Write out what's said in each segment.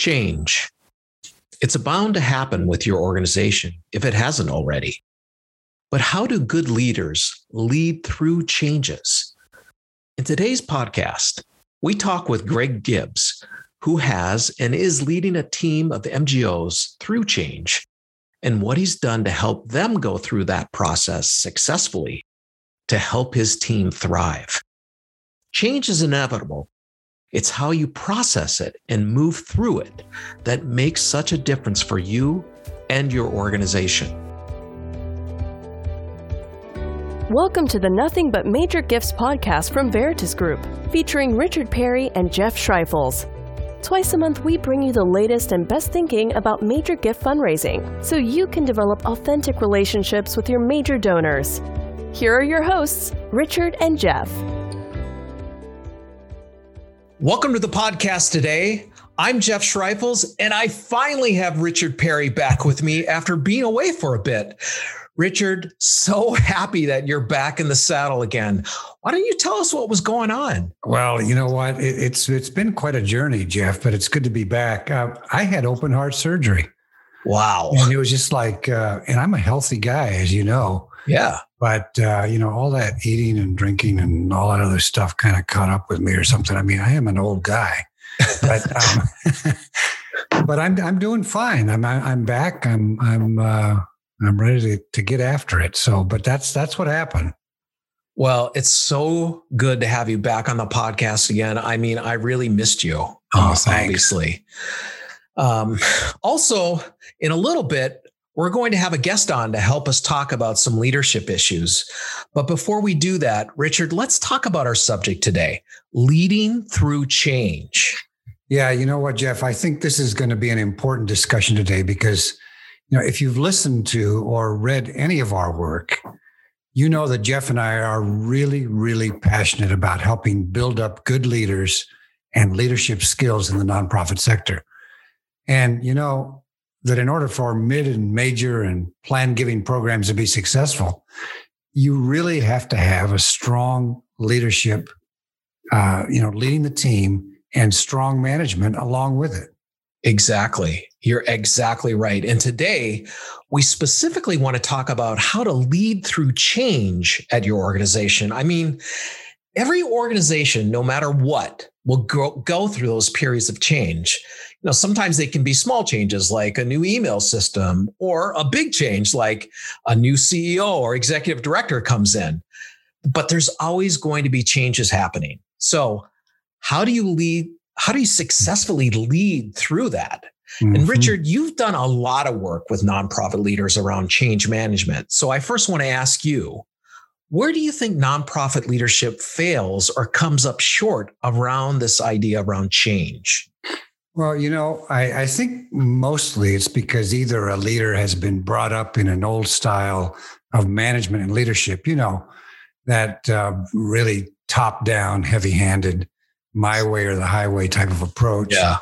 change. It's bound to happen with your organization if it hasn't already. But how do good leaders lead through changes? In today's podcast, we talk with Greg Gibbs, who has and is leading a team of MGOs through change and what he's done to help them go through that process successfully to help his team thrive. Change is inevitable. It's how you process it and move through it that makes such a difference for you and your organization. Welcome to the Nothing But Major Gifts podcast from Veritas Group, featuring Richard Perry and Jeff Schreifels. Twice a month, we bring you the latest and best thinking about major gift fundraising so you can develop authentic relationships with your major donors. Here are your hosts, Richard and Jeff. Welcome to the podcast today. I'm Jeff Schreifels, and I finally have Richard Perry back with me after being away for a bit. Richard, so happy that you're back in the saddle again. Why don't you tell us what was going on? Well, you know what? It, it's it's been quite a journey, Jeff, but it's good to be back. Uh, I had open heart surgery. Wow. And it was just like, uh, and I'm a healthy guy, as you know. Yeah. But, uh, you know, all that eating and drinking and all that other stuff kind of caught up with me or something. I mean, I am an old guy, but, um, but I'm, I'm doing fine. I'm, I'm back. I'm, I'm, uh, I'm ready to, to get after it. So, but that's that's what happened. Well, it's so good to have you back on the podcast again. I mean, I really missed you. Oh, uh, obviously. Um, also, in a little bit, we're going to have a guest on to help us talk about some leadership issues. But before we do that, Richard, let's talk about our subject today leading through change. Yeah, you know what, Jeff? I think this is going to be an important discussion today because you know, if you've listened to or read any of our work, you know that Jeff and I are really, really passionate about helping build up good leaders and leadership skills in the nonprofit sector. And you know that in order for mid and major and plan giving programs to be successful, you really have to have a strong leadership, uh, you know, leading the team and strong management along with it. Exactly. You're exactly right. And today, we specifically want to talk about how to lead through change at your organization. I mean, every organization, no matter what, will go, go through those periods of change. You know, sometimes they can be small changes like a new email system or a big change like a new CEO or executive director comes in. But there's always going to be changes happening. So, how do you lead how do you successfully lead through that? Mm-hmm. And Richard, you've done a lot of work with nonprofit leaders around change management. So I first want to ask you, where do you think nonprofit leadership fails or comes up short around this idea around change? Well, you know, I, I, think mostly it's because either a leader has been brought up in an old style of management and leadership, you know, that uh, really top down, heavy handed my way or the highway type of approach. Yeah.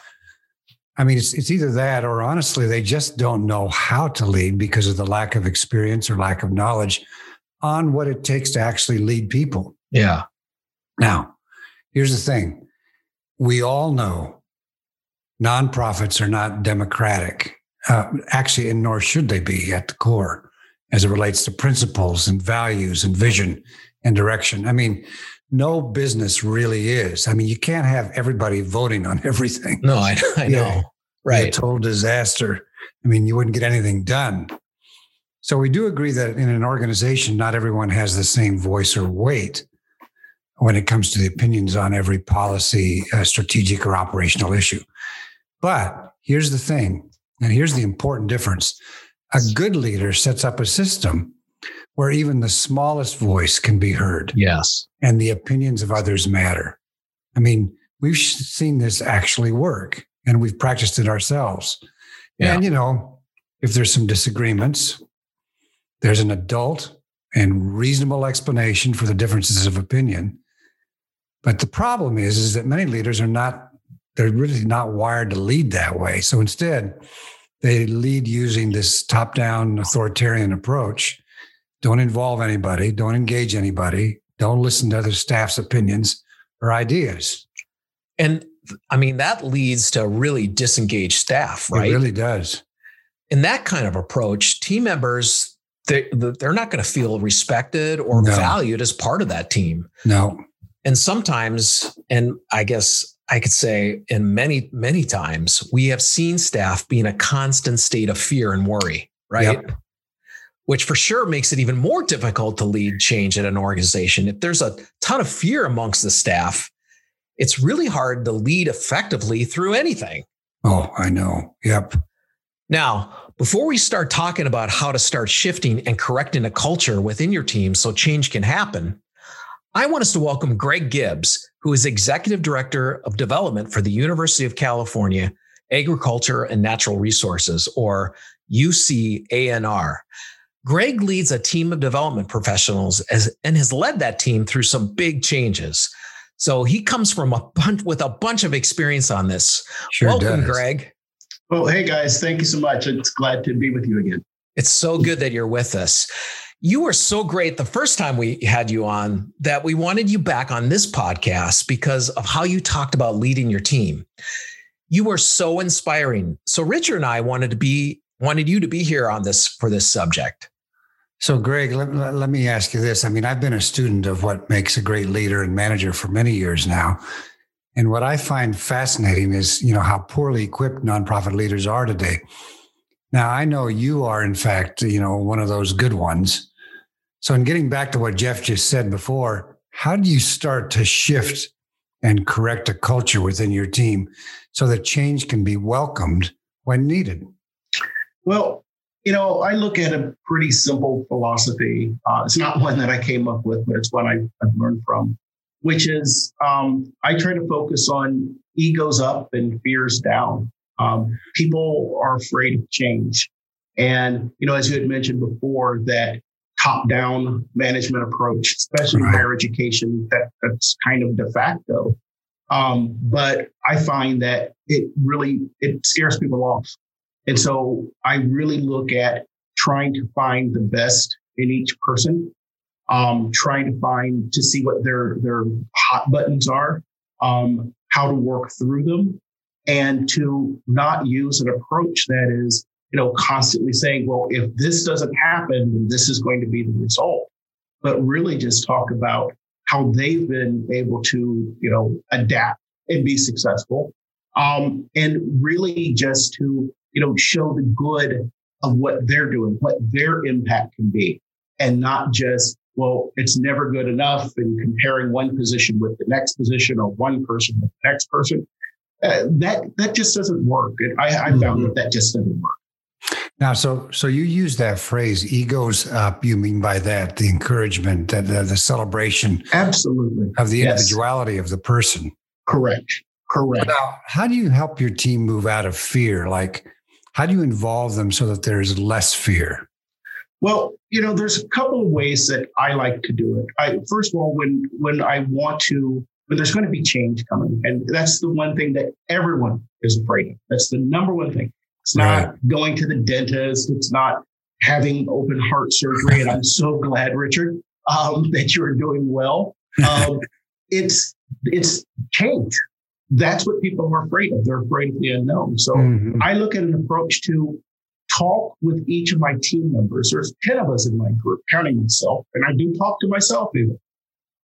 I mean, it's it's either that or honestly, they just don't know how to lead because of the lack of experience or lack of knowledge on what it takes to actually lead people. Yeah. Now, here's the thing. We all know nonprofits are not democratic. Uh, actually, and nor should they be at the core as it relates to principles and values and vision and direction. I mean, no business really is. I mean, you can't have everybody voting on everything. No, I, I know. Right. total disaster. I mean, you wouldn't get anything done. So we do agree that in an organization, not everyone has the same voice or weight when it comes to the opinions on every policy, uh, strategic or operational issue. But here's the thing, and here's the important difference. A good leader sets up a system where even the smallest voice can be heard. Yes. And the opinions of others matter. I mean, we've seen this actually work and we've practiced it ourselves. Yeah. And, you know, if there's some disagreements, there's an adult and reasonable explanation for the differences of opinion. But the problem is, is that many leaders are not, they're really not wired to lead that way. So instead, they lead using this top down authoritarian approach don't involve anybody, don't engage anybody, don't listen to other staff's opinions or ideas. And I mean, that leads to really disengaged staff, right? It really does. In that kind of approach, team members, they, they're not going to feel respected or no. valued as part of that team. No. And sometimes, and I guess I could say in many, many times, we have seen staff be in a constant state of fear and worry, right? Yep. Which for sure makes it even more difficult to lead change at an organization. If there's a ton of fear amongst the staff, it's really hard to lead effectively through anything. Oh, I know. Yep. Now, before we start talking about how to start shifting and correcting a culture within your team so change can happen, I want us to welcome Greg Gibbs, who is Executive Director of Development for the University of California Agriculture and Natural Resources, or UCANR. Greg leads a team of development professionals as, and has led that team through some big changes. So he comes from a bunch with a bunch of experience on this. Sure Welcome, does. Greg. Well, hey guys, thank you so much. It's glad to be with you again. It's so good that you're with us. You were so great the first time we had you on that we wanted you back on this podcast because of how you talked about leading your team. You were so inspiring. So Richard and I wanted to be wanted you to be here on this for this subject. So, Greg, let, let, me ask you this. I mean, I've been a student of what makes a great leader and manager for many years now. And what I find fascinating is, you know, how poorly equipped nonprofit leaders are today. Now, I know you are, in fact, you know, one of those good ones. So, in getting back to what Jeff just said before, how do you start to shift and correct a culture within your team so that change can be welcomed when needed? Well, you know, I look at a pretty simple philosophy. Uh, it's not one that I came up with, but it's one I, have learned from, which is um, I try to focus on egos up and fears down. Um, people are afraid of change. And, you know, as you had mentioned before, that top down management approach, especially right. higher education, that, that's kind of de facto. Um, but I find that it really it scares people off. And so I really look at trying to find the best in each person, um, trying to find to see what their their hot buttons are, um, how to work through them, and to not use an approach that is, you know, constantly saying, well, if this doesn't happen, then this is going to be the result. But really just talk about how they've been able to, you know, adapt and be successful. Um, and really just to you know, show the good of what they're doing, what their impact can be, and not just, well, it's never good enough and comparing one position with the next position or one person with the next person. Uh, that that just doesn't work. And I, I found mm-hmm. that that just doesn't work. Now, so so you use that phrase "egos up." You mean by that the encouragement, the, the, the celebration, absolutely, of the yes. individuality of the person. Correct. Correct. Now, how do you help your team move out of fear? Like, how do you involve them so that there's less fear? Well, you know, there's a couple of ways that I like to do it. I first of all, when when I want to, when there's going to be change coming, and that's the one thing that everyone is afraid of. That's the number one thing. It's not right. going to the dentist. It's not having open heart surgery. And I'm so glad, Richard, um, that you're doing well. Um, it's it's change that's what people are afraid of. They're afraid of the unknown. So mm-hmm. I look at an approach to talk with each of my team members. There's 10 of us in my group, counting myself, and I do talk to myself even.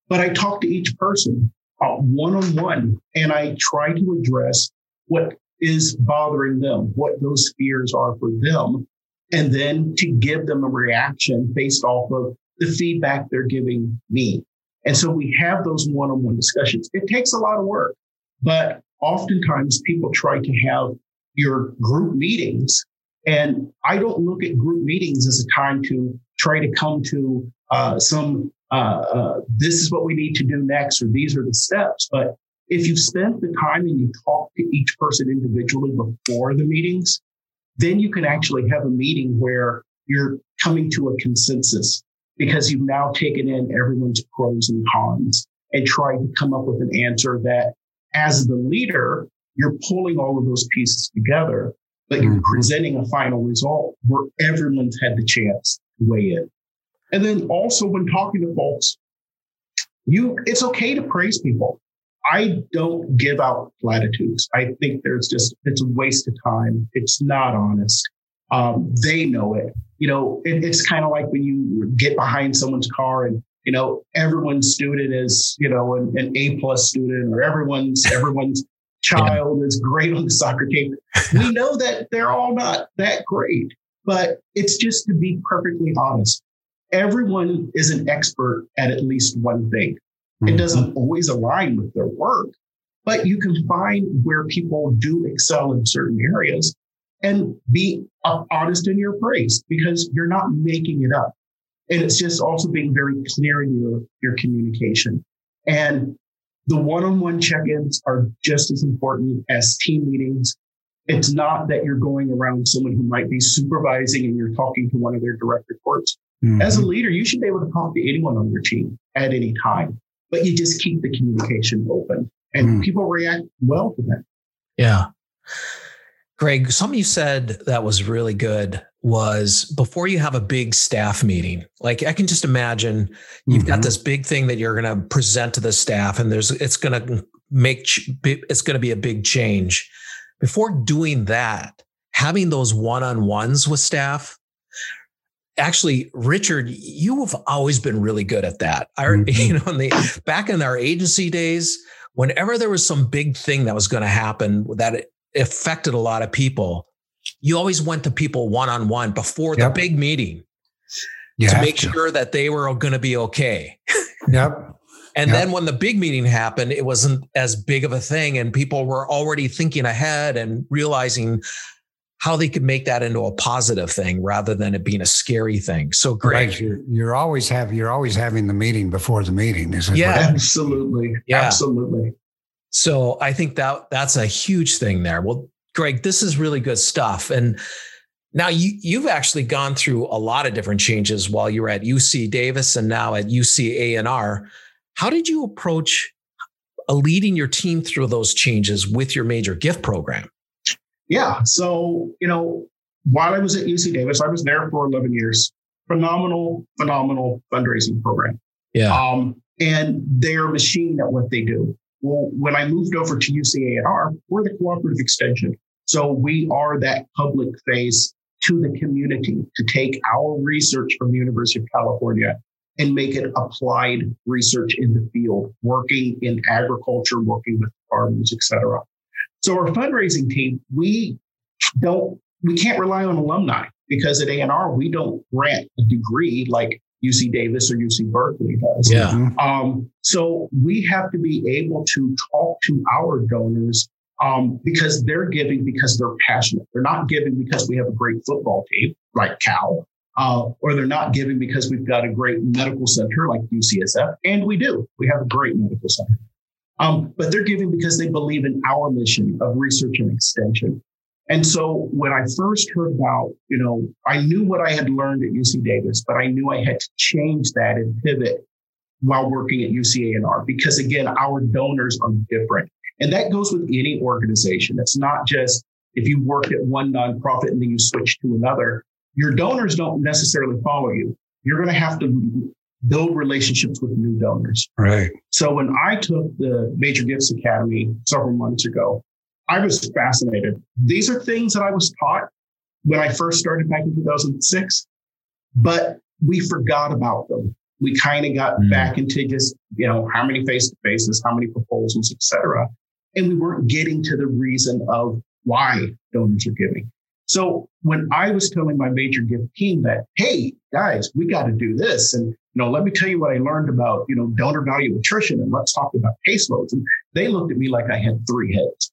But I talk to each person one on one, and I try to address what is bothering them, what those fears are for them, and then to give them a reaction based off of the feedback they're giving me. And so we have those one on one discussions. It takes a lot of work. But oftentimes people try to have your group meetings. And I don't look at group meetings as a time to try to come to uh, some, uh, uh, this is what we need to do next, or these are the steps. But if you spend the time and you talk to each person individually before the meetings, then you can actually have a meeting where you're coming to a consensus because you've now taken in everyone's pros and cons and tried to come up with an answer that as the leader, you're pulling all of those pieces together, but you're mm-hmm. presenting a final result where everyone's had the chance to weigh in. And then also when talking to folks, you it's okay to praise people. I don't give out platitudes. I think there's just, it's a waste of time. It's not honest. Um, they know it. You know, it, it's kind of like when you get behind someone's car and, you know, everyone's student is, you know, an, an A plus student or everyone's, everyone's child is great on the soccer team. We know that they're all not that great, but it's just to be perfectly honest. Everyone is an expert at at least one thing. It mm-hmm. doesn't always align with their work, but you can find where people do excel in certain areas and be honest in your praise because you're not making it up. And it's just also being very clear in your, your communication. And the one-on-one check-ins are just as important as team meetings. It's not that you're going around someone who might be supervising and you're talking to one of their direct reports. Mm-hmm. As a leader, you should be able to talk to anyone on your team at any time but you just keep the communication open and mm. people react well to that. Yeah. Greg, something you said that was really good was before you have a big staff meeting, like I can just imagine you've mm-hmm. got this big thing that you're going to present to the staff and there's, it's going to make, it's going to be a big change. Before doing that, having those one-on-ones with staff, actually richard you have always been really good at that I, mm-hmm. you know in the back in our agency days whenever there was some big thing that was going to happen that affected a lot of people you always went to people one-on-one before yep. the big meeting you to make to. sure that they were going to be okay yep and yep. then when the big meeting happened it wasn't as big of a thing and people were already thinking ahead and realizing how they could make that into a positive thing rather than it being a scary thing. So great. Right. You're, you're, always have you're always having the meeting before the meeting, isn't yeah, it? Absolutely. Yeah. Absolutely. So I think that that's a huge thing there. Well, Greg, this is really good stuff. And now you you've actually gone through a lot of different changes while you were at UC Davis and now at UC ANR. How did you approach leading your team through those changes with your major gift program? yeah, so, you know, while I was at UC Davis, I was there for 11 years. Phenomenal, phenomenal fundraising program. Yeah. Um, and they're machine at what they do. Well, when I moved over to UCANR, we're the cooperative extension. So we are that public face to the community to take our research from the University of California and make it applied research in the field, working in agriculture, working with farmers, et cetera. So our fundraising team, we don't, we can't rely on alumni because at ANR, we don't grant a degree like UC Davis or UC Berkeley does. Yeah. Mm-hmm. Um, so we have to be able to talk to our donors um, because they're giving because they're passionate. They're not giving because we have a great football team like Cal, uh, or they're not giving because we've got a great medical center like UCSF, and we do. We have a great medical center. Um, but they're giving because they believe in our mission of research and extension. And so when I first heard about, you know, I knew what I had learned at UC Davis, but I knew I had to change that and pivot while working at UCANR because again, our donors are different. And that goes with any organization. It's not just if you work at one nonprofit and then you switch to another, your donors don't necessarily follow you. You're going to have to build relationships with new donors. Right. So when I took the Major Gifts Academy several months ago, I was fascinated. These are things that I was taught when I first started back in 2006, but we forgot about them. We kind of got mm. back into just, you know, how many face to faces, how many proposals, et cetera. And we weren't getting to the reason of why donors are giving. So when I was telling my major gift team that, hey, guys, we got to do this. And, you know, let me tell you what I learned about, you know, donor value attrition and let's talk about caseloads. And they looked at me like I had three heads.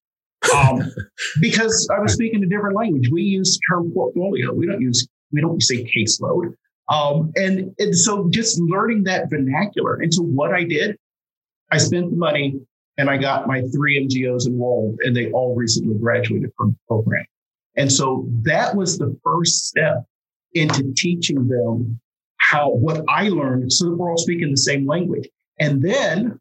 Um, because I was speaking a different language. We use the term portfolio. We don't use, we don't say caseload. Um, and, and so just learning that vernacular. And so what I did, I spent the money and I got my three MGOs enrolled and they all recently graduated from the program. And so that was the first step into teaching them how what I learned so that we're all speaking the same language. And then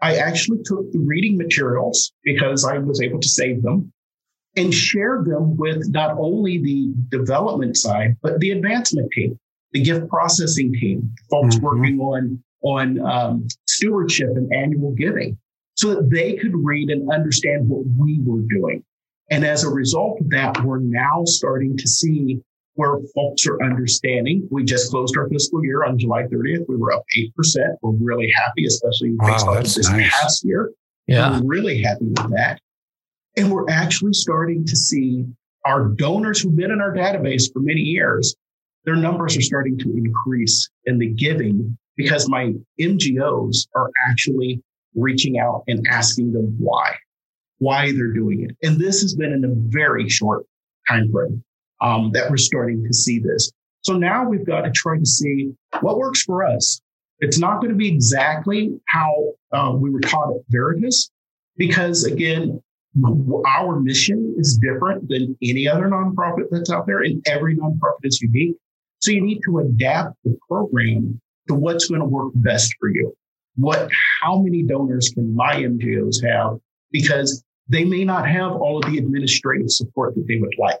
I actually took the reading materials because I was able to save them and shared them with not only the development side, but the advancement team, the gift processing team, folks mm-hmm. working on, on um, stewardship and annual giving. So that they could read and understand what we were doing. And as a result of that, we're now starting to see where folks are understanding. We just closed our fiscal year on July 30th. We were up 8%. We're really happy, especially based wow, on this nice. past year. Yeah. We're really happy with that. And we're actually starting to see our donors who've been in our database for many years, their numbers are starting to increase in the giving because my MGOs are actually reaching out and asking them why, why they're doing it. And this has been in a very short time frame um, that we're starting to see this. So now we've got to try to see what works for us. It's not going to be exactly how uh, we were taught at Veritas, because again, our mission is different than any other nonprofit that's out there, and every nonprofit is unique. So you need to adapt the program to what's going to work best for you. What, how many donors can my MGOs have? Because they may not have all of the administrative support that they would like.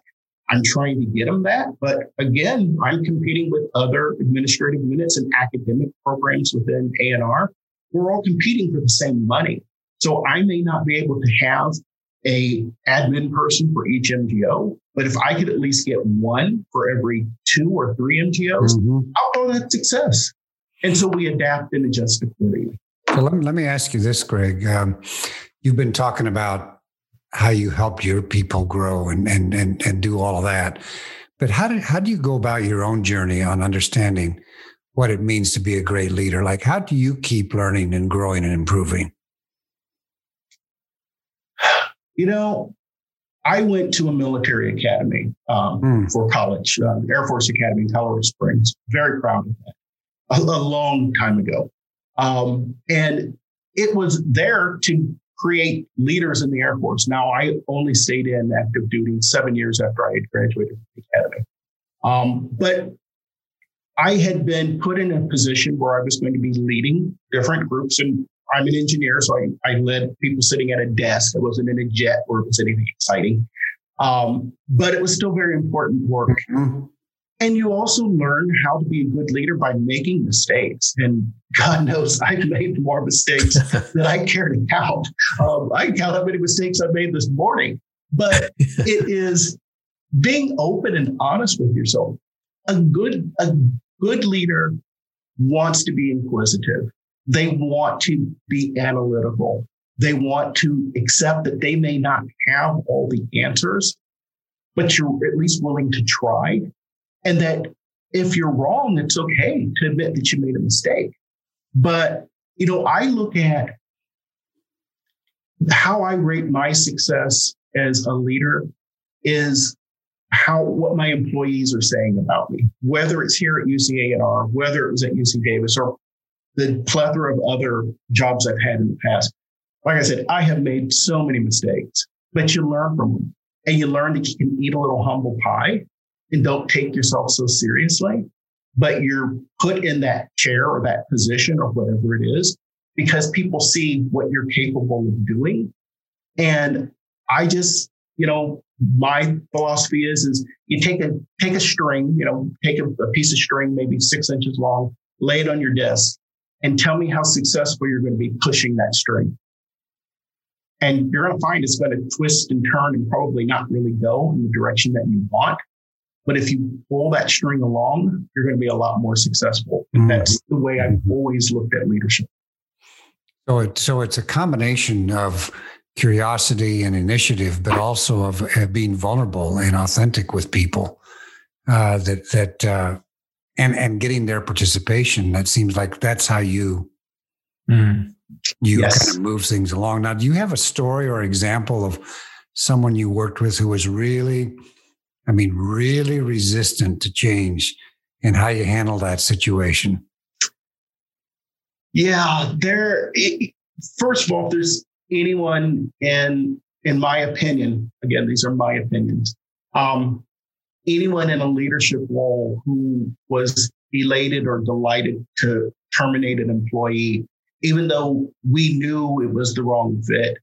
I'm trying to get them that. But again, I'm competing with other administrative units and academic programs within ANR. We're all competing for the same money. So I may not be able to have a admin person for each MGO, but if I could at least get one for every two or three MGOs, mm-hmm. I'll call that success. And so we adapt and adjust accordingly. So let me, let me ask you this, Greg. Um, you've been talking about how you help your people grow and and and and do all of that. But how do how do you go about your own journey on understanding what it means to be a great leader? Like how do you keep learning and growing and improving? You know, I went to a military academy um, mm. for college, uh, Air Force Academy in Colorado Springs. Very proud of that. A, a long time ago, um, and it was there to create leaders in the Air Force. Now, I only stayed in active duty seven years after I had graduated from the academy. Um, but I had been put in a position where I was going to be leading different groups. And I'm an engineer, so I, I led people sitting at a desk. I wasn't in a jet or it was anything exciting. Um, but it was still very important work. Mm-hmm. And you also learn how to be a good leader by making mistakes. And God knows I've made more mistakes than I care to count. Um, I count how many mistakes I've made this morning. But it is being open and honest with yourself. A good, a good leader wants to be inquisitive. They want to be analytical. They want to accept that they may not have all the answers, but you're at least willing to try and that if you're wrong, it's okay to admit that you made a mistake. But, you know, I look at how I rate my success as a leader is how what my employees are saying about me, whether it's here at UCANR, whether it was at UC Davis, or the plethora of other jobs I've had in the past. Like I said, I have made so many mistakes, but you learn from them and you learn that you can eat a little humble pie and don't take yourself so seriously, but you're put in that chair or that position or whatever it is because people see what you're capable of doing. And I just, you know, my philosophy is, is you take a, take a string, you know, take a, a piece of string, maybe six inches long, lay it on your desk and tell me how successful you're going to be pushing that string. And you're going to find it's going to twist and turn and probably not really go in the direction that you want. But if you pull that string along, you're going to be a lot more successful. Mm-hmm. That's the way I've mm-hmm. always looked at leadership. So, it, so it's a combination of curiosity and initiative, but also of uh, being vulnerable and authentic with people. Uh, that that uh, and and getting their participation. That seems like that's how you mm. you yes. kind of move things along. Now, do you have a story or example of someone you worked with who was really I mean, really resistant to change and how you handle that situation? Yeah, there. First of all, if there's anyone in, in my opinion, again, these are my opinions. Um, anyone in a leadership role who was elated or delighted to terminate an employee, even though we knew it was the wrong fit,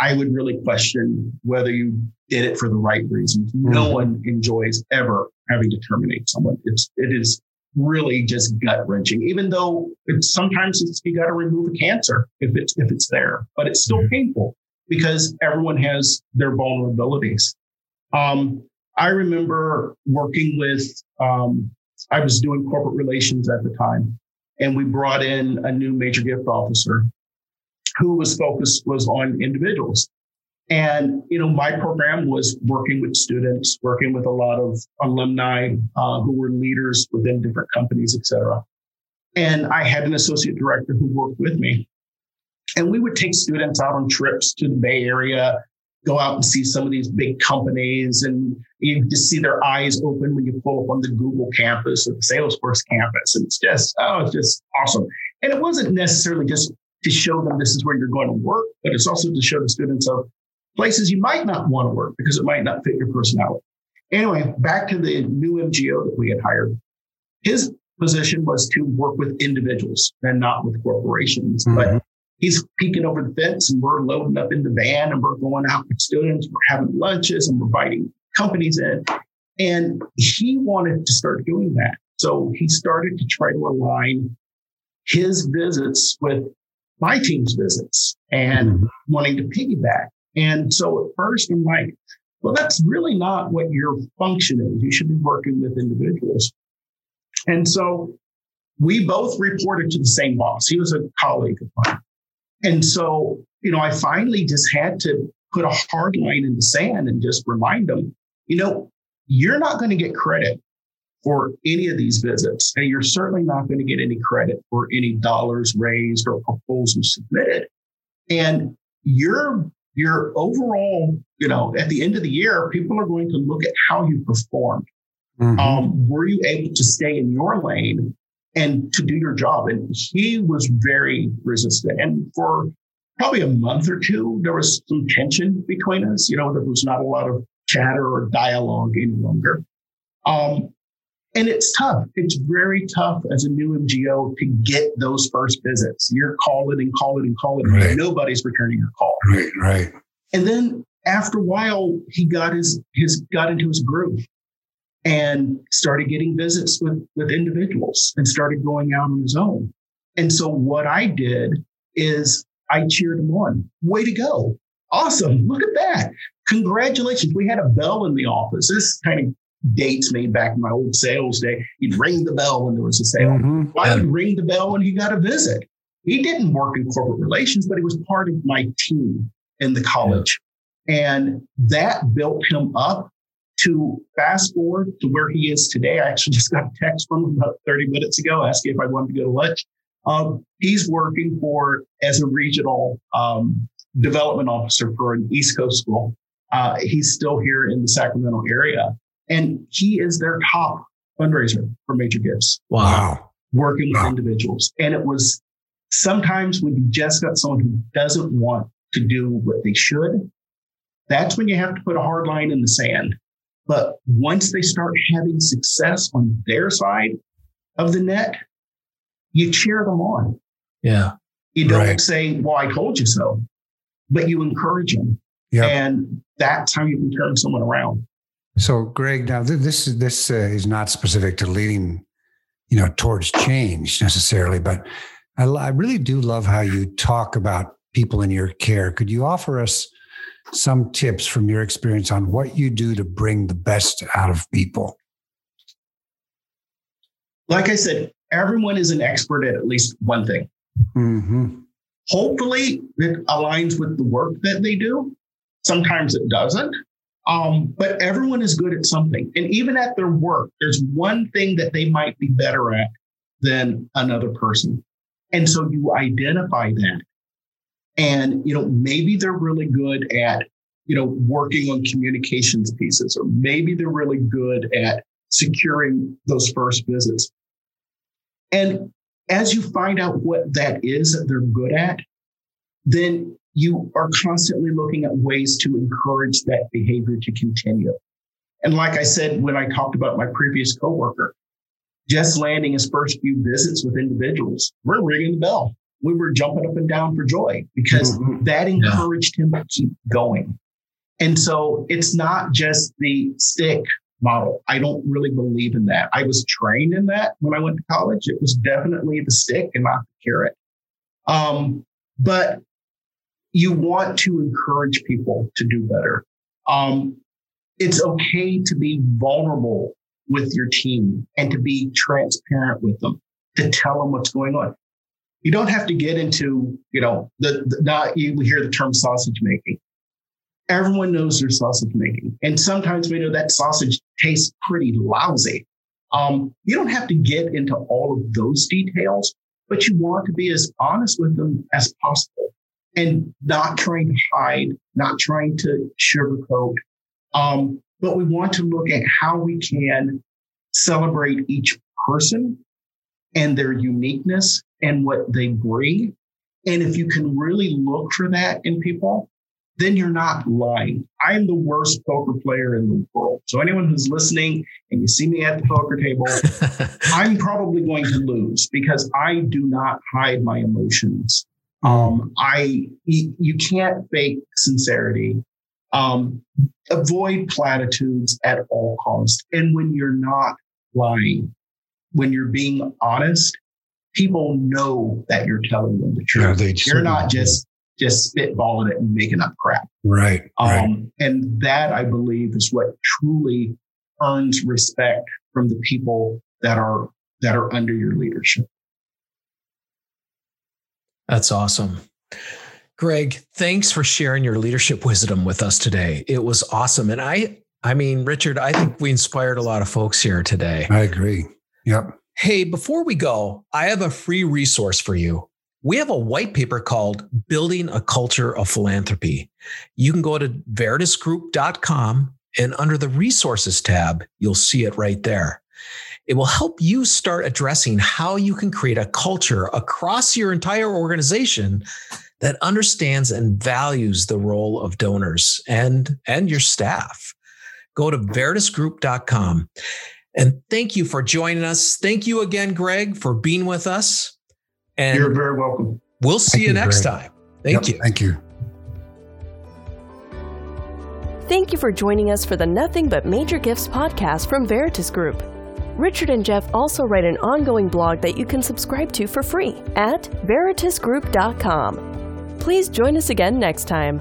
I would really question whether you did it for the right reasons. Mm-hmm. No one enjoys ever having to terminate someone. It's it is really just gut wrenching. Even though it's sometimes it's, you got to remove a cancer if it's if it's there, but it's still mm-hmm. painful because everyone has their vulnerabilities. Um, I remember working with um, I was doing corporate relations at the time, and we brought in a new major gift officer who was focused was on individuals. And you know, my program was working with students, working with a lot of alumni uh, who were leaders within different companies, et cetera. And I had an associate director who worked with me. And we would take students out on trips to the Bay Area, go out and see some of these big companies, and you just see their eyes open when you pull up on the Google campus or the Salesforce campus. And it's just, oh, it's just awesome. And it wasn't necessarily just to show them this is where you're going to work, but it's also to show the students of places you might not want to work because it might not fit your personality. Anyway, back to the new MGO that we had hired. His position was to work with individuals and not with corporations. Mm-hmm. But he's peeking over the fence and we're loading up in the van and we're going out with students, we're having lunches and we're inviting companies in. And he wanted to start doing that. So he started to try to align his visits with my team's visits and mm-hmm. wanting to piggyback. And so at first I'm like, well, that's really not what your function is. You should be working with individuals. And so we both reported to the same boss. He was a colleague of mine. And so, you know, I finally just had to put a hard line in the sand and just remind them, you know, you're not going to get credit for any of these visits. And you're certainly not going to get any credit for any dollars raised or proposals submitted. And your your overall, you know, at the end of the year, people are going to look at how you performed. Mm-hmm. Um, were you able to stay in your lane and to do your job? And he was very resistant. And for probably a month or two, there was some tension between us. You know, there was not a lot of chatter or dialogue any longer. Um, and it's tough. It's very tough as a new MGO to get those first visits. You're calling and calling and calling. Right. Nobody's returning your call. Right, right. And then after a while, he got his his got into his groove and started getting visits with with individuals and started going out on his own. And so what I did is I cheered him on. Way to go. Awesome. Look at that. Congratulations. We had a bell in the office. This kind of dates me back in my old sales day. He'd ring the bell when there was a sale. Mm-hmm. Why would ring the bell when he got a visit? He didn't work in corporate relations, but he was part of my team in the college. Yeah. And that built him up to fast forward to where he is today. I actually just got a text from him about 30 minutes ago asking if I wanted to go to lunch. Um, he's working for as a regional um, development officer for an East Coast school. Uh, he's still here in the Sacramento area. And he is their top fundraiser for major gifts. Wow. Working with individuals. And it was sometimes when you just got someone who doesn't want to do what they should, that's when you have to put a hard line in the sand. But once they start having success on their side of the net, you cheer them on. Yeah. You don't right. say, well, I told you so, but you encourage them. Yep. And that's how you can turn someone around. So, Greg, now this this uh, is not specific to leading, you know, towards change necessarily, but I, I really do love how you talk about people in your care. Could you offer us some tips from your experience on what you do to bring the best out of people? Like I said, everyone is an expert at at least one thing. Mm-hmm. Hopefully, it aligns with the work that they do. Sometimes it doesn't. Um, but everyone is good at something. And even at their work, there's one thing that they might be better at than another person. And so you identify that. And, you know, maybe they're really good at, you know, working on communications pieces, or maybe they're really good at securing those first visits. And as you find out what that is that they're good at, then you are constantly looking at ways to encourage that behavior to continue. And like I said, when I talked about my previous coworker, just landing his first few visits with individuals, we're ringing the bell. We were jumping up and down for joy because mm-hmm. that encouraged yeah. him to keep going. And so it's not just the stick model. I don't really believe in that. I was trained in that when I went to college. It was definitely the stick and not the carrot. Um, but you want to encourage people to do better. Um, it's okay to be vulnerable with your team and to be transparent with them, to tell them what's going on. You don't have to get into, you know, the, the not you hear the term sausage making. Everyone knows their sausage making. And sometimes we know that sausage tastes pretty lousy. Um, you don't have to get into all of those details, but you want to be as honest with them as possible and not trying to hide, not trying to sugarcoat. Um, but we want to look at how we can celebrate each person and their uniqueness and what they bring. And if you can really look for that in people, then you're not lying. I'm the worst poker player in the world. So anyone who's listening and you see me at the poker table, I'm probably going to lose because I do not hide my emotions. Um, I you can't fake sincerity. Um, avoid platitudes at all costs. And when you're not lying, when you're being honest, people know that you're telling them the truth. Yeah, you're not just just spitballing it and making up crap. Right, um, right. And that I believe is what truly earns respect from the people that are that are under your leadership. That's awesome. Greg, thanks for sharing your leadership wisdom with us today. It was awesome. And I I mean, Richard, I think we inspired a lot of folks here today. I agree. Yep. Hey, before we go, I have a free resource for you. We have a white paper called Building a Culture of Philanthropy. You can go to veritasgroup.com and under the resources tab, you'll see it right there. It will help you start addressing how you can create a culture across your entire organization that understands and values the role of donors and, and your staff. Go to veritasgroup.com. And thank you for joining us. Thank you again, Greg, for being with us. And you're very welcome. We'll see you, you, next Greg. time. Thank yep, you. Thank you. Thank you for joining us for the Nothing But Major Gifts podcast from Veritas Group. Richard and Jeff also write an ongoing blog that you can subscribe to for free at veritasgroup.com. Please join us again next time.